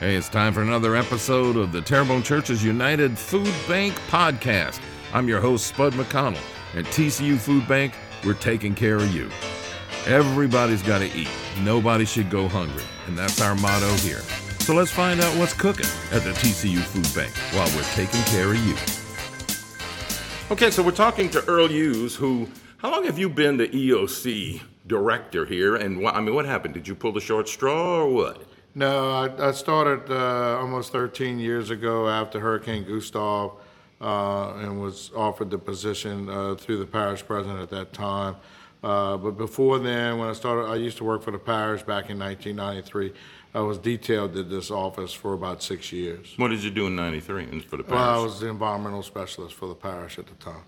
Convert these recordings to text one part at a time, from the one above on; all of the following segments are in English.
Hey, it's time for another episode of the Terrebonne Churches United Food Bank podcast. I'm your host, Spud McConnell. At TCU Food Bank, we're taking care of you. Everybody's got to eat. Nobody should go hungry. And that's our motto here. So let's find out what's cooking at the TCU Food Bank while we're taking care of you. Okay, so we're talking to Earl Eues, who, how long have you been the EOC director here? And wh- I mean, what happened? Did you pull the short straw or what? No, I, I started uh, almost 13 years ago after Hurricane Gustav uh, and was offered the position uh, through the parish president at that time. Uh, but before then, when I started, I used to work for the parish back in 1993. I was detailed at this office for about six years. What did you do in 93 for the parish? Well, I was the environmental specialist for the parish at the time.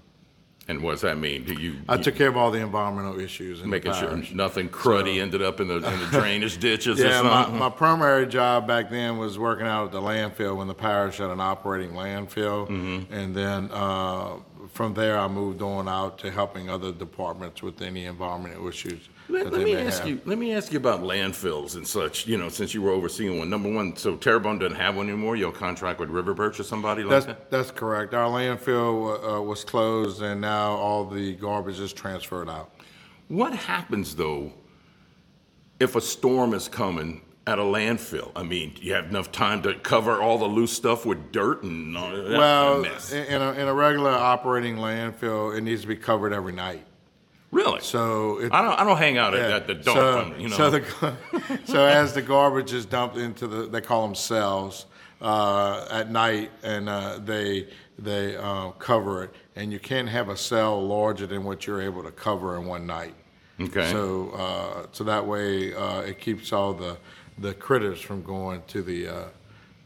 And what does that mean? Do you, I you took care of all the environmental issues in making sure nothing cruddy ended up in the, in the drainage ditches or Yeah, my, my primary job back then was working out at the landfill when the parish had an operating landfill. Mm-hmm. And then uh, from there, I moved on out to helping other departments with any environmental issues Let, let me ask have. you. Let me ask you about landfills and such. You know, since you were overseeing one. Number one, so Terrebonne doesn't have one anymore. You'll contract with River Birch or somebody like That's, that. that's correct. Our landfill uh, was closed and now all the garbage is transferred out. What happens though if a storm is coming at a landfill? I mean, do you have enough time to cover all the loose stuff with dirt and all that Well, mess? in in a, in a regular operating landfill, it needs to be covered every night. Really? So it, I don't. I don't hang out Yeah. at, the dump. So, you know. so, the, so as the garbage is dumped into the, they call them cells uh, at night, and uh, they they uh, cover it, and you can't have a cell larger than what you're able to cover in one night. okay. So uh, so that way uh, it keeps all the the critters from going to the uh,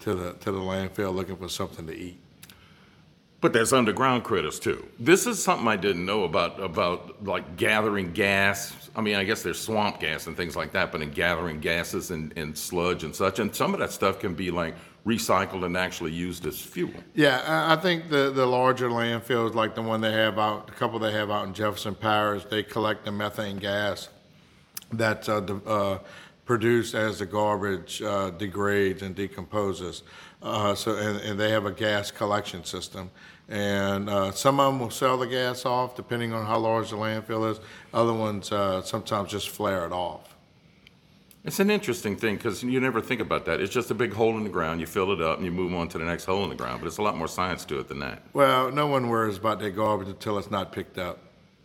to the to the landfill looking for something to eat. But there's underground critters too. This is something I didn't know about about like gathering gas. I mean, I guess there's swamp gas and things like that, but in gathering gases and, and sludge and such, and some of that stuff can be like recycled and actually used as fuel. Yeah, I think the, the larger landfills, like the one they have out, the couple they have out in Jefferson Parish, they collect the methane gas that's uh, uh, produced as the garbage uh, degrades and decomposes. Uh, so, and, and they have a gas collection system. And uh, some of them will sell the gas off depending on how large the landfill is. Other ones uh, sometimes just flare it off. It's an interesting thing because you never think about that. It's just a big hole in the ground. You fill it up and you move on to the next hole in the ground. But it's a lot more science to it than that. Well, no one worries about their garbage until it's not picked up.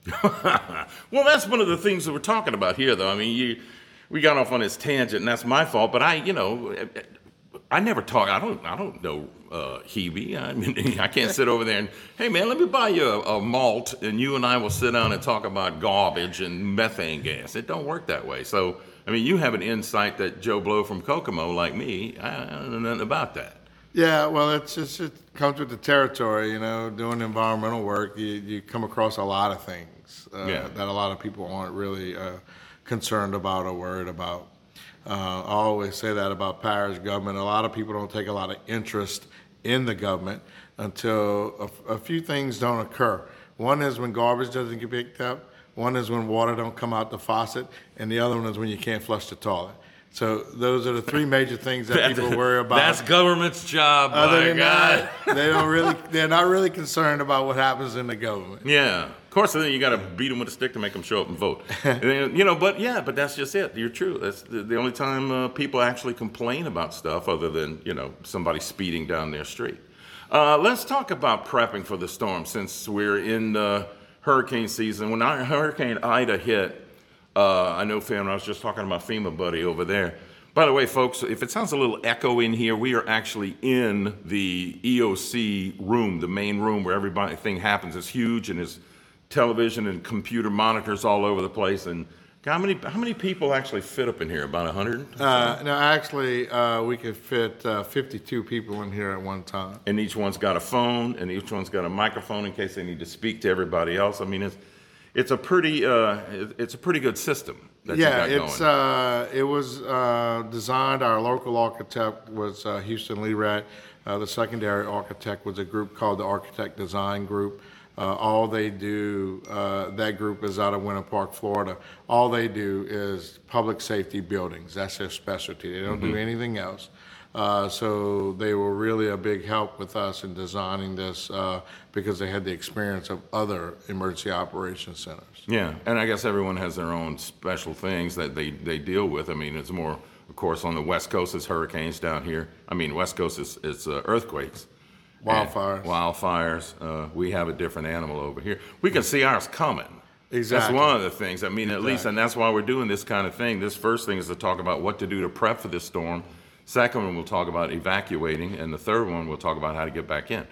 well, that's one of the things that we're talking about here, though. I mean, you, we got off on this tangent, and that's my fault. But I, you know, I never talk. I don't. I don't know uh, Hebe. I mean, I can't sit over there and, hey man, let me buy you a, a malt, and you and I will sit down and talk about garbage and methane gas. It don't work that way. So, I mean, you have an insight that Joe Blow from Kokomo, like me, I don't know nothing about that. Yeah, well, it's just it comes with the territory, you know. Doing environmental work, you, you come across a lot of things uh, Yeah. that a lot of people aren't really uh, concerned about or worried about. Uh, I always say that about parish government. A lot of people don't take a lot of interest in the government until a, a few things don't occur. One is when garbage doesn't get picked up. One is when water don't come out the faucet, and the other one is when you can't flush the toilet. So those are the three major things that people worry about. That's government's job. Other my than God. that, they don't really, they're not really concerned about what happens in the government. Yeah, of course. Then you got to beat them with a stick to make them show up and vote. And then, you know, but yeah, but that's just it. You're true. That's the, the only time uh, people actually complain about stuff, other than you know somebody speeding down their street. Uh, let's talk about prepping for the storm, since we're in uh, hurricane season. When our Hurricane Ida hit, uh, I know FEMA. I was just talking to my FEMA buddy over there. By the way, folks, if it sounds a little echo in here, we are actually in the EOC room, the main room where everything happens. It's huge and there's television and computer monitors all over the place. And how many how many people actually fit up in here? About hundred. Uh, no, actually, uh, we could fit uh, 52 people in here at one time. and each one's got a phone, and each one's got a microphone in case they need to speak to everybody else. I mean, it's it's a pretty uh, it's a pretty good system that Yeah, it's uh, it was uh, designed. Our local architect was uh, Houston Lerat. Uh, the secondary architect was a group called the Architect Design Group. Uh, all they do, uh, that group is out of Winter Park, Florida. All they do is public safety buildings. That's their specialty. They don't do anything else. Uh, so they were really a big help with us in designing this uh, because they had the experience of other emergency operations centers. Yeah, and I guess everyone has their own special things that they, they deal with. I mean, it's more, of course, on the West Coast, it's hurricanes down here. I mean, West Coast is, it's uh, earthquakes. Wildfires. Wildfires. Uh, we have a different animal over here. We can see ours coming. Exactly. That's one of the things. I mean, at least, and that's why we're doing this kind of thing. This first thing is to talk about what to do to prep for this storm. Second one, we'll talk about evacuating, and the third one, we'll talk about how to get back in.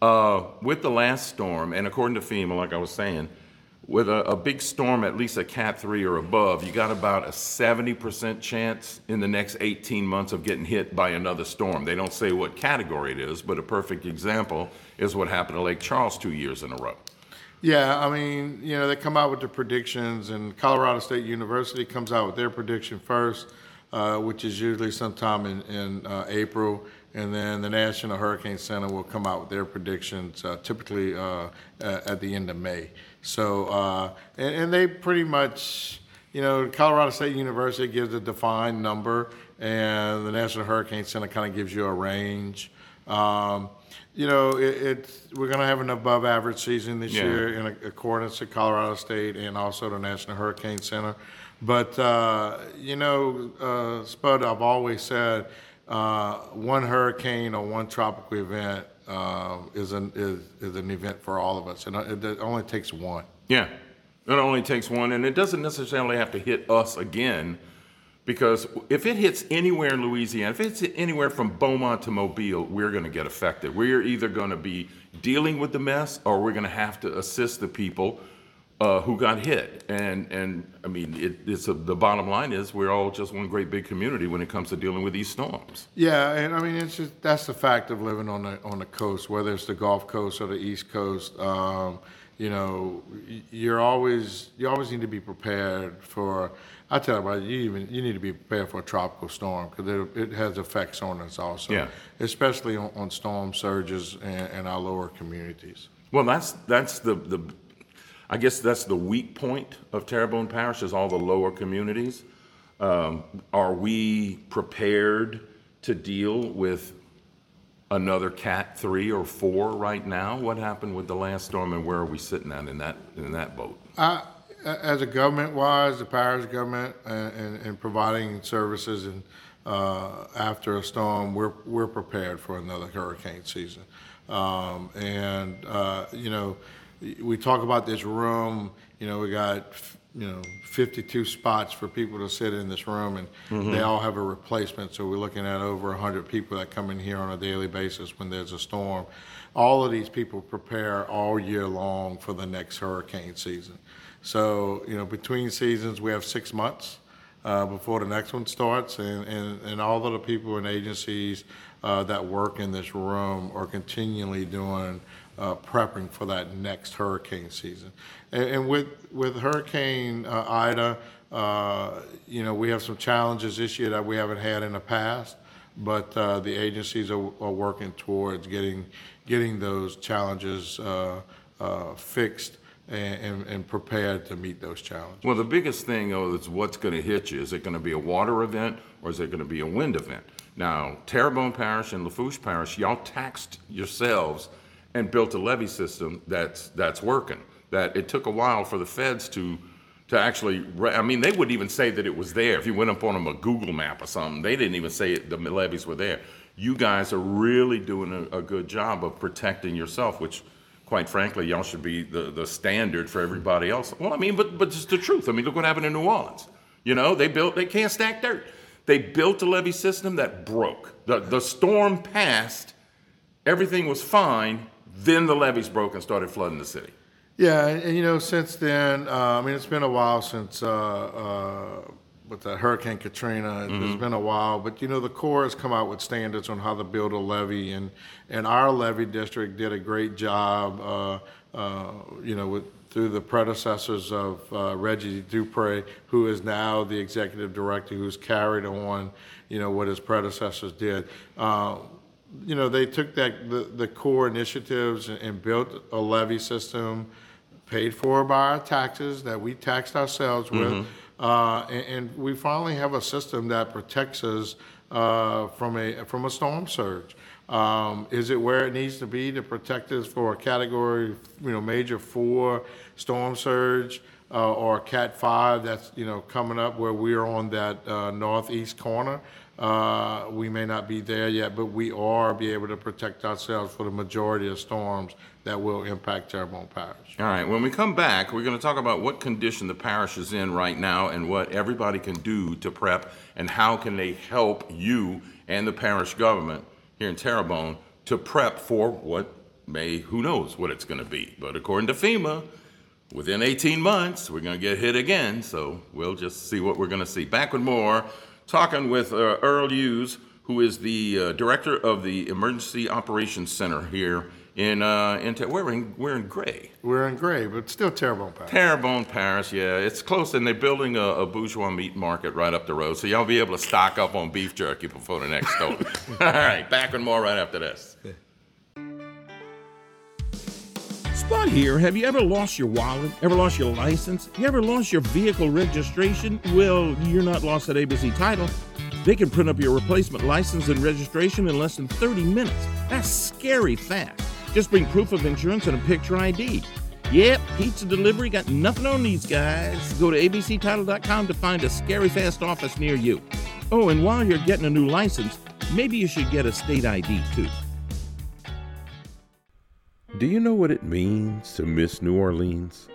Uh, with the last storm, and according to FEMA, like I was saying, with a, a big storm, at least a Cat 3 or above, you got about a 70% chance in the next 18 months of getting hit by another storm. They don't say what category it is, but a perfect example is what happened to Lake Charles two years in a row. Yeah, I mean, you know, they come out with the predictions, and Colorado State University comes out with their prediction first, uh, which is usually sometime in, in uh, April. And then the National Hurricane Center will come out with their predictions uh, typically uh, at the end of May. So, uh, and, and they pretty much, you know, Colorado State University gives a defined number, and the National Hurricane Center kind of gives you a range. Um, you know, it, it's we're going to have an above average season this Yeah. year in accordance to Colorado State and also the National Hurricane Center. But uh, you know, uh, Spud, I've always said uh, one hurricane or one tropical event uh, is an is, is an event for all of us, and it, it only takes one. Yeah, it only takes one, and it doesn't necessarily have to hit us again, because if it hits anywhere in Louisiana, if it's anywhere from Beaumont to Mobile, we're going to get affected. We're either going to be dealing with the mess, or we're going to have to assist the people uh, who got hit. And and I mean, it, it's a, the bottom line is we're all just one great big community when it comes to dealing with these storms. Yeah, and I mean it's just that's the fact of living on the on the coast, whether it's the Gulf Coast or the East Coast. Um, you know, you're always you always need to be prepared for. I tell about you even you need to be prepared for a tropical storm because it, it has effects on us also, Yeah. especially on, on storm surges and, and our lower communities. Well, that's that's the the, I guess that's the weak point of Terrebonne Parish is all the lower communities. Um, are we prepared to deal with another Cat three or four right now? What happened with the last storm, and where are we sitting at in that in that boat? As a government wise, the parish government and, and, and providing services and uh, after a storm, we're we're prepared for another hurricane season. Um, and uh, you know, we talk about this room. You know, we got you know 52 spots for people to sit in this room, and they all have a replacement. So we're looking at over 100 people that come in here on a daily basis when there's a storm. All of these people prepare all year long for the next hurricane season. So, you know, between seasons, we have six months uh, before the next one starts, and, and, and all of the people and agencies uh, that work in this room are continually doing uh, prepping for that next hurricane season. And, and with with Hurricane uh, Ida, uh, you know, we have some challenges this year that we haven't had in the past, but uh, the agencies are, are working towards getting getting those challenges uh, uh, fixed and, and, and prepared to meet those challenges. Well, the biggest thing though is what's going to hit you. Is it going to be a water event or is it going to be a wind event? Now, Terrebonne Parish and Lafourche Parish, y'all taxed yourselves and built a levee system that's that's working. That it took a while for the feds to to actually. Re- I mean, they wouldn't even say that it was there. If you went up on them a Google map or something, they didn't even say it, the levees were there. You guys are really doing a, a good job of protecting yourself, which quite frankly, y'all should be the, the standard for everybody else. Well, I mean, but but it's the truth. I mean, look what happened in New Orleans. You know, they built they can't stack dirt. They built a levee system that broke. The the storm passed, everything was fine. Then the levees broke and started flooding the city. Yeah, and, and, you know, since then, uh, I mean, it's been a while since uh, uh, with the Hurricane Katrina. It's been a while, but you know, the Corps has come out with standards on how to build a levee, and and our levee district did a great job. Uh, uh, you know, with through the predecessors of uh, Reggie Dupre, who is now the executive director, who's carried on, you know, what his predecessors did. You know, they took that the, the Corps initiatives and, and built a levee system paid for by our taxes that we taxed ourselves with. Uh, and, and we finally have a system that protects us uh, from a from a storm surge. Um, is it where it needs to be to protect us for a category, you know, major four storm surge uh, or cat five that's you know coming up where we're on that uh, northeast corner? Uh, we may not be there yet, but we are be able to protect ourselves for the majority of storms that will impact Terrebonne Parish. All right, when we come back, we're going to talk about what condition the parish is in right now and what everybody can do to prep and how can they help you and the parish government here in Terrebonne to prep for what may, who knows what it's going to be. But according to FEMA, within 18 months, we're going to get hit again, so we'll just see what we're going to see. Back with more, talking with uh, Earl Eues, who is the uh, director of the Emergency Operations Center here in, uh, in Ter- we're in, we're in Gray. We're in gray, but still Terrebonne Parish. Terrebonne Parish, yeah, it's close, and they're building a, a bourgeois meat market right up the road, so y'all be able to stock up on beef jerky before the next storm. All right, back with more right after this. Spud here. Have you ever lost your wallet? Ever lost your license? You ever lost your vehicle registration? Well, you're not lost at ABC Title. They can print up your replacement license and registration in less than 30 minutes. That's scary fast. Just bring proof of insurance and a picture ID. Yep, pizza delivery got nothing on these guys. Go to abctitle.com to find a scary fast office near you. Oh, and while you're getting a new license, maybe you should get a state ID too. Do you know what it means to miss New Orleans?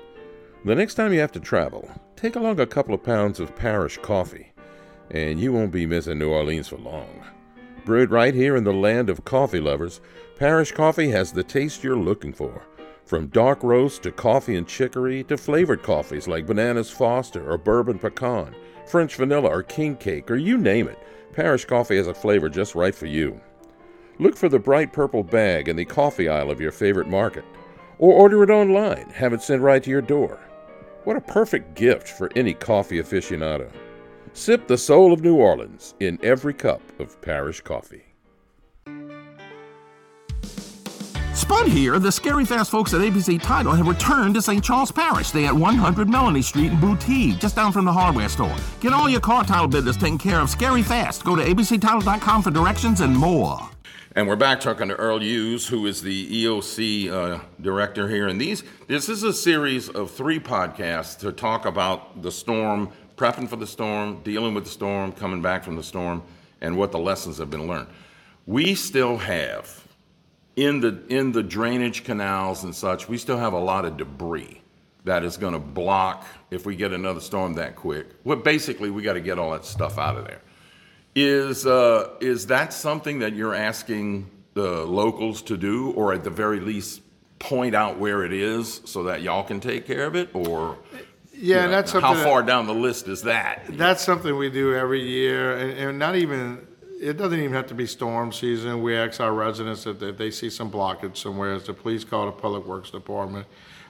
The next time you have to travel, take along a couple of pounds of parish coffee, and you won't be missing New Orleans for long. Brewed right here in the land of coffee lovers, Parish Coffee has the taste you're looking for. From dark roast to coffee and chicory to flavored coffees like Bananas Foster or Bourbon Pecan, French Vanilla or King Cake, or you name it, Parish Coffee has a flavor just right for you. Look for the bright purple bag in the coffee aisle of your favorite market. Or order it online, have it sent right to your door. What a perfect gift for any coffee aficionado. Sip the soul of New Orleans in every cup of parish coffee. Spud here. The Scary Fast folks at ABC Title have returned to St. Charles Parish. They at 100 Melanie Street in Boutte, just down from the hardware store. Get all your car title business taken care of Scary Fast. Go to abctitle.com for directions and more. And we're back talking to Earl Eues, who is the EOC uh, director here. And these, this is a series of three podcasts to talk about the storm, prepping for the storm, dealing with the storm, coming back from the storm, and what the lessons have been learned. We still have in the in the drainage canals and such, we still have a lot of debris that is going to block if we get another storm that quick. Well, basically, we got to get all that stuff out of there. Is uh, is that something that you're asking the locals to do, or at the very least point out where it is so that y'all can take care of it, or Yeah, you know, that's how far down the list is that? That's something we do every year, and, and not even, it doesn't even have to be storm season. We ask our residents that if they see some blockage somewhere, to please call the Public Works Department,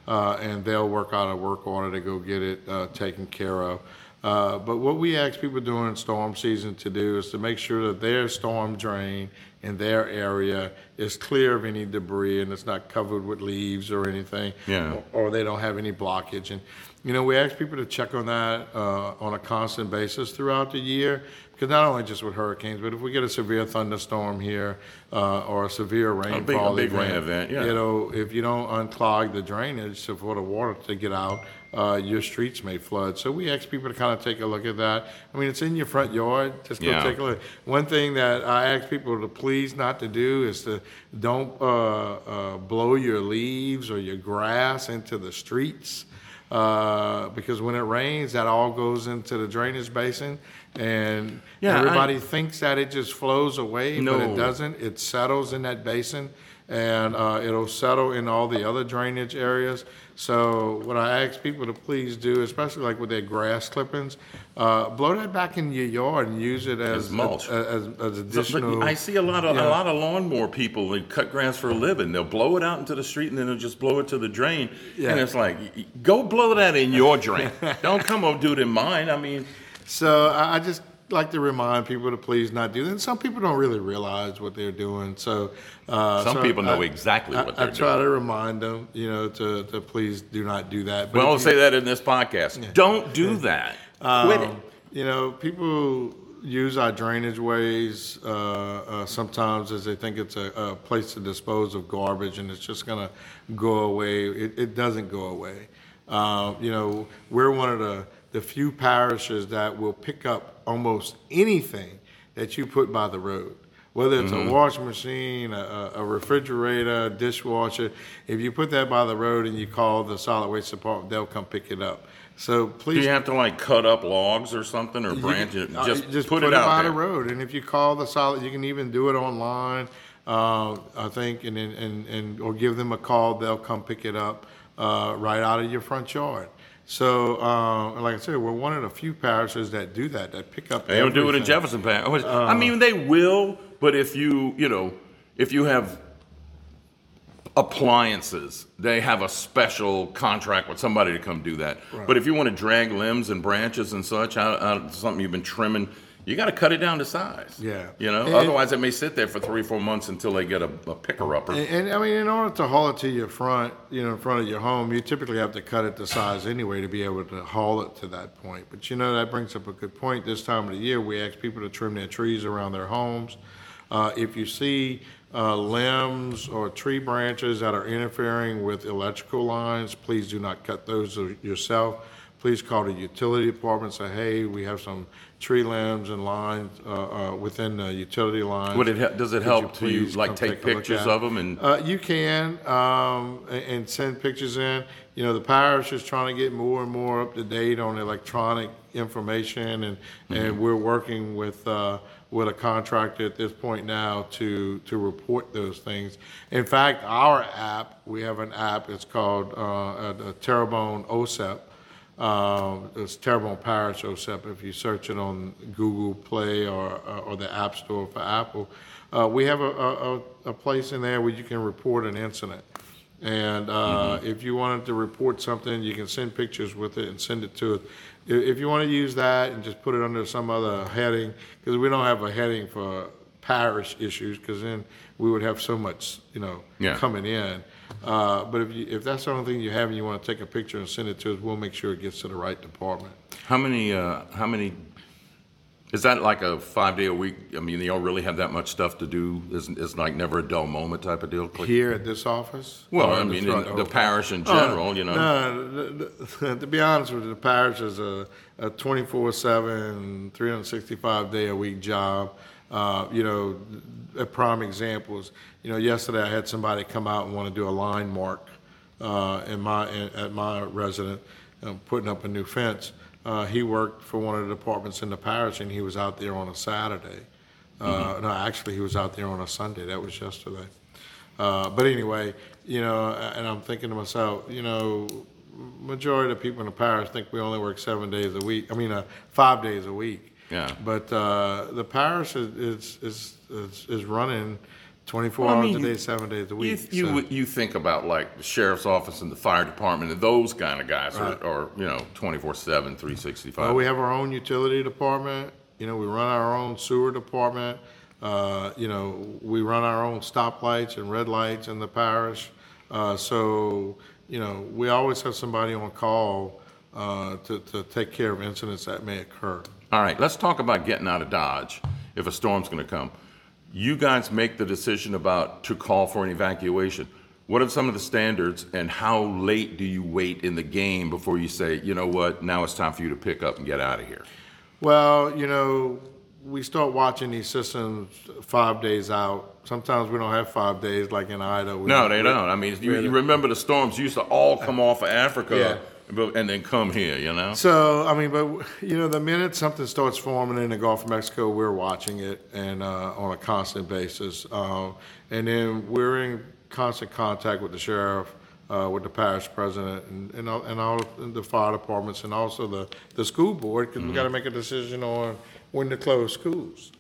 uh, and they'll work out a work order to go get it, uh, taken care of. Uh, but what we ask people during storm season to do is to make sure that their storm drain in their area is clear of any debris and it's not covered with leaves or anything. Yeah. Or they don't have any blockage. And, you know, we ask people to check on that uh, on a constant basis throughout the year, because not only just with hurricanes, but if we get a severe thunderstorm here uh, or a severe rainfall big rain event, yeah. you know, if you don't unclog the drainage so for the water to get out, uh, your streets may flood. So we ask people to kind of take a look at that. I mean, it's in your front yard. Just go Yeah. take a look. One thing that I ask people to please not to do is to don't uh, uh, blow your leaves or your grass into the streets. Uh, because when it rains, that all goes into the drainage basin, and Yeah, I- everybody thinks that it just flows away, but it doesn't. It settles in that basin, and uh, it'll settle in all the other drainage areas. So what I ask people to please do, especially like with their grass clippings, uh, blow that back in your yard and use it as As mulch. as, as additional. I see a lot of a lot of lawnmower people that cut grass for a living. They'll blow it out into the street and then they'll just blow it to the drain. Yeah. And it's like, y- y- go blow that in your drain. Don't come over do it in mine. I mean, So I, I just like to remind people to please not do that. And some people don't really realize what they're doing. So uh, Some so people know exactly I- what I they're doing. I try to remind them, you know, to, to please do not do that. But well, I'll say that in this podcast. Don't do that. Quit it. Um, You know, people use our drainage ways uh, uh, sometimes as they think it's a, a place to dispose of garbage and it's just going to go away. It, it doesn't go away. Uh, you know, we're one of the, the few parishes that will pick up almost anything that you put by the road. Whether it's a washing machine, a, a refrigerator, dishwasher, if you put that by the road and you call the solid waste department, they'll come pick it up. So please Do you have to like cut up logs or something or branch can- it? uh, Just, put, it, by out the there. road, and if you call the solid, you can even do it online. Uh, I think, and, and and or give them a call. They'll come pick it up uh, right out of your front yard. So, uh, like I said, we're one of the few parishes that do that. That pick up. They don't do it in. Jefferson Parish. I Uh. mean, they will, but if you, you know, if you have appliances, they have a special contract with somebody to come do that. But if you want to drag limbs and branches and such out, out of something you've been trimming, you got to cut it down to size. Yeah. You know, And- otherwise it may sit there for three, four months until they get a, a picker upper. And, and I mean, in order to haul it to your front, you know, in front of your home, you typically have to cut it to size anyway to be able to haul it to that point. But you know, that brings up a good point. This time of the year, we ask people to trim their trees around their homes. Uh, if you see uh, limbs or tree branches that are interfering with electrical lines, please do not cut those yourself. Please call the utility department, say, hey, we have some tree limbs and lines uh, uh, within the utility lines. Would it, does it Could help to please like come take a look pictures at? of them and? Uh, you can, um, and, and send pictures in. You know, the parish is trying to get more and more up to date on electronic information and, and we're working with, uh, with a contractor at this point now to, to report those things. In fact, our app, we have an app, it's called, uh, uh, Terrebonne OHSEP. Um, it's Terrebonne Parish OHSEP. If you search it on Google Play or, uh, or the App Store for Apple, uh, we have a, a, a- a place in there where you can report an incident. And uh, if you wanted to report something, you can send pictures with it and send it to us. I- If you want to use that and just put it under some other heading, because we don't have a heading for parish issues, because then we would have so much, you know, Yeah. coming in. Uh, But if you, if that's the only thing you have and you want to take a picture and send it to us, we'll make sure it gets to the right department. How many, uh, how many, is that like a five day a week? I mean, they don't really have that much stuff to do? It's, it's like never a dull moment type of deal? Here at this office? Well, Or I mean, in the parish in general, you know? No, the- the- to be honest with you, the parish is a, a 24/7, 365 day a week job. Uh, you know, a prime example is, you know, yesterday I had somebody come out and want to do a line mark uh, in my in, at my resident, um, putting up a new fence. Uh, he worked for one of the departments in the parish, and he was out there on a Saturday. Uh, No, actually, he was out there on a Sunday. That was yesterday. Uh, but anyway, you know, and I'm thinking to myself, you know, majority of people in the parish think we only work seven days a week. I mean, uh, five days a week. Yeah. But uh, the parish is is is is, is running 24 Well, I hours mean, a day, you- seven days a You, week. you, so- would- you think about like the sheriff's office and the fire department and those kind of guys Right. are, are, you know, 24 7, 365. Well, we have our own utility department, you know, we run our own sewer department. Uh, you know, we run our own stoplights and red lights in the parish. Uh, so, you know, we always have somebody on call, uh, to, to take care of incidents that may occur. All right, let's talk about getting out of Dodge if a storm's going to come. You guys make the decision about to call for an evacuation. What are some of the standards and how late do you wait in the game before you say, you know what, now it's time for you to pick up and get out of here? Well, you know, we start watching these systems five days out. Sometimes we don't have five days like in Idaho. We- No, they don't. I mean, you, you remember the storms used to all come off of Africa but- and then come here, you know? So, I mean, but, you know, the minute something starts forming in the Gulf of Mexico, we're watching it and, uh, on a constant basis. Uh, and then we're in constant contact with the sheriff, uh, with the parish president and, and all, and all the fire departments and also the, the school board, because we gotta make a decision on when to close schools.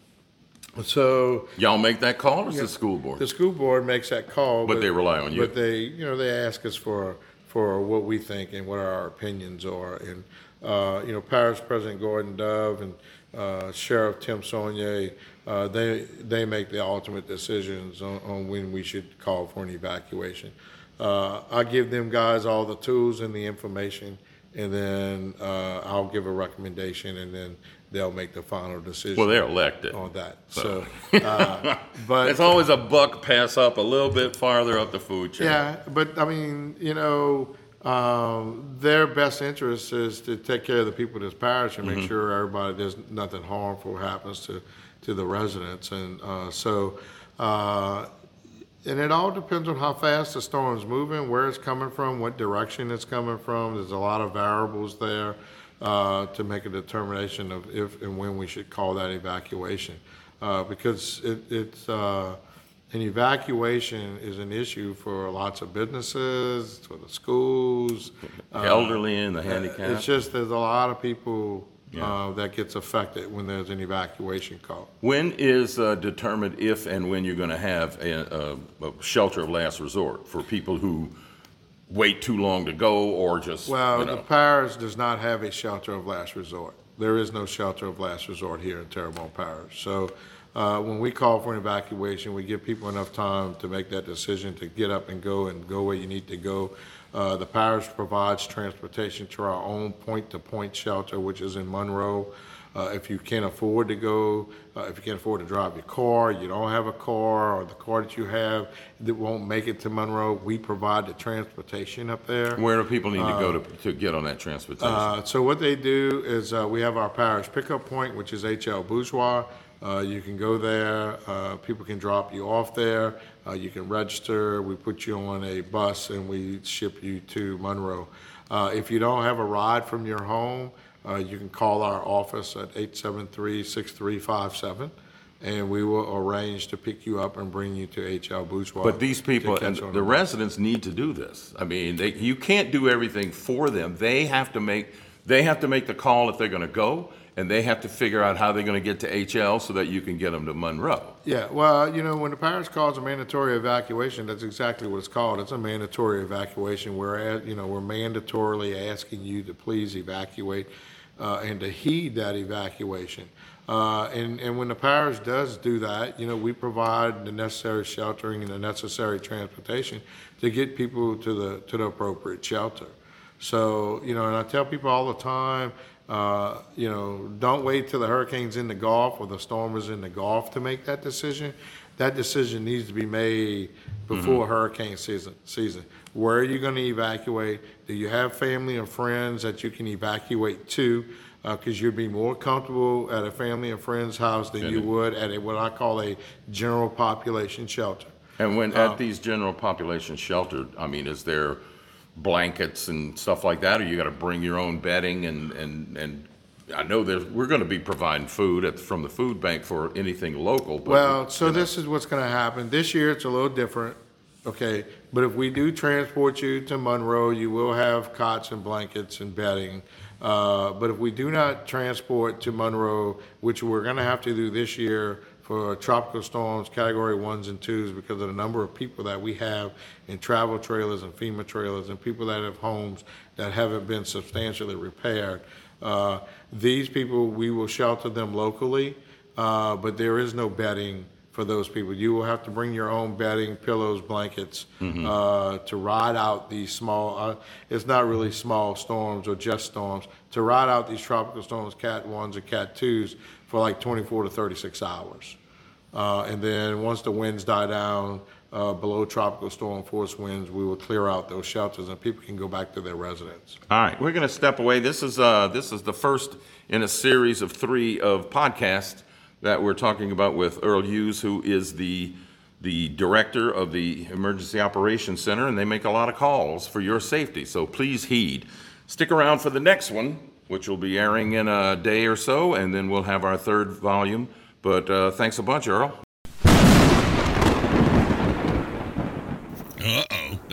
So, Y'all make that call or is the school board? the school board makes that call. But they rely on you. But they, you know, they ask us for, for what we think and what our opinions are. And, uh, you know, Parish President Gordon Dove and, uh, Sheriff Tim Saunier, uh, they, they make the ultimate decisions on, on when we should call for an evacuation. Uh, I give them guys all the tools and the information, and then uh, I'll give a recommendation, and then they'll make the final decision. Well, they're elected. on that. So, uh, but It's always a buck pass up a little bit farther up the food chain. yeah, but I mean, you know, um, their best interest is to take care of the people of this parish and make sure everybody there's nothing harmful happens to to the residents, and uh, so. Uh, and it all depends on how fast the storm's moving, where it's coming from, what direction it's coming from. There's a lot of variables there uh, to make a determination of if and when we should call that evacuation. Uh, because it, it's, uh, an evacuation is an issue for lots of businesses, for the schools. The elderly and the handicapped. It's just, there's a lot of people uh, that gets affected when there's an evacuation call. When is uh, determined if and when you're going to have a, a, a shelter of last resort for people who wait too long to go or just, Well, you the know? parish does not have a shelter of last resort. There is no shelter of last resort here in Terrebonne Parish. So uh, when we call for an evacuation, we give people enough time to make that decision to get up and go and go where you need to go. Uh, The parish provides transportation to our own point-to-point shelter, which is in Monroe. Uh, If you can't afford to go, uh, if you can't afford to drive your car, you don't have a car, or the car that you have that won't make it to Monroe, we provide the transportation up there. where do people need to go to, to get on that transportation? Uh, so what they do is, uh, we have our parish pickup point, which is HL Bourgeois. Uh, you can go there, uh, people can drop you off there, uh, you can register, we put you on a bus and we ship you to Monroe. Uh, if you don't have a ride from your home, uh, you can call our office at 873-6357 and we will arrange to pick you up and bring you to HL Bourgeois. But these to people, catch and on the residents need to do this. I mean, they, you can't do everything for them. They have to make, they have to make the call if they're gonna go, and they have to figure out how they're gonna get to HL so that you can get them to Monroe. Yeah, well, you know, when the parish calls a mandatory evacuation, that's exactly what it's called. It's a mandatory evacuation. We're at, you know, we're mandatorily asking you to please evacuate uh, and to heed that evacuation. Uh, and, and when the parish does do that, you know, we provide the necessary sheltering and the necessary transportation to get people to the, to the appropriate shelter. So, you know, and I tell people all the time, uh, you know, don't wait till the hurricane's in the Gulf or the storm is in the Gulf to make that decision. That decision needs to be made before hurricane season, season. Where are you gonna evacuate? Do you have family and friends that you can evacuate to? Uh, cause you'd be more comfortable at a family and friend's house than you would at a, what I call a general population shelter. And when, Uh, at these general population sheltered, I mean, is there blankets and stuff like that, or you gotta bring your own bedding and, and, and I know there's, we're gonna be providing food at, from the food bank for anything local, but. Well, so this is what's gonna happen. This year, it's a little different, okay? But if we do transport you to Monroe, you will have cots and blankets and bedding. Uh, but if we do not transport to Monroe, which we're gonna have to do this year for tropical storms, category ones and twos, because of the number of people that we have in travel trailers and FEMA trailers and people that have homes that haven't been substantially repaired. Uh, These people, we will shelter them locally, uh, but there is no bedding for those people. You will have to bring your own bedding, pillows, blankets, uh, to ride out these small, uh, it's not really small storms or just storms, to ride out these tropical storms, cat ones and cat twos, for like twenty-four to thirty-six hours. Uh, and then once the winds die down, uh, below tropical storm force winds, we will clear out those shelters and people can go back to their residence. All right, we're going to step away. This is uh, this is the first in a series of three of podcasts that we're talking about with Earl Eues, who is the the director of the Emergency Operations Center, and they make a lot of calls for your safety. So please heed. Stick around for the next one, which will be airing in a day or so, and then we'll have our third volume. But uh, thanks a bunch, Earl.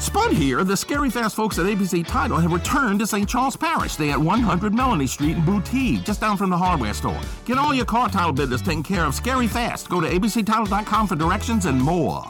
Spud here. The Scary Fast folks at ABC Title have returned to St. Charles Parish. They at 100 Melanie Street in Boutte, just down from the hardware store. Get all your car title business taken care of scary fast. Go to abctitle.com for directions and more.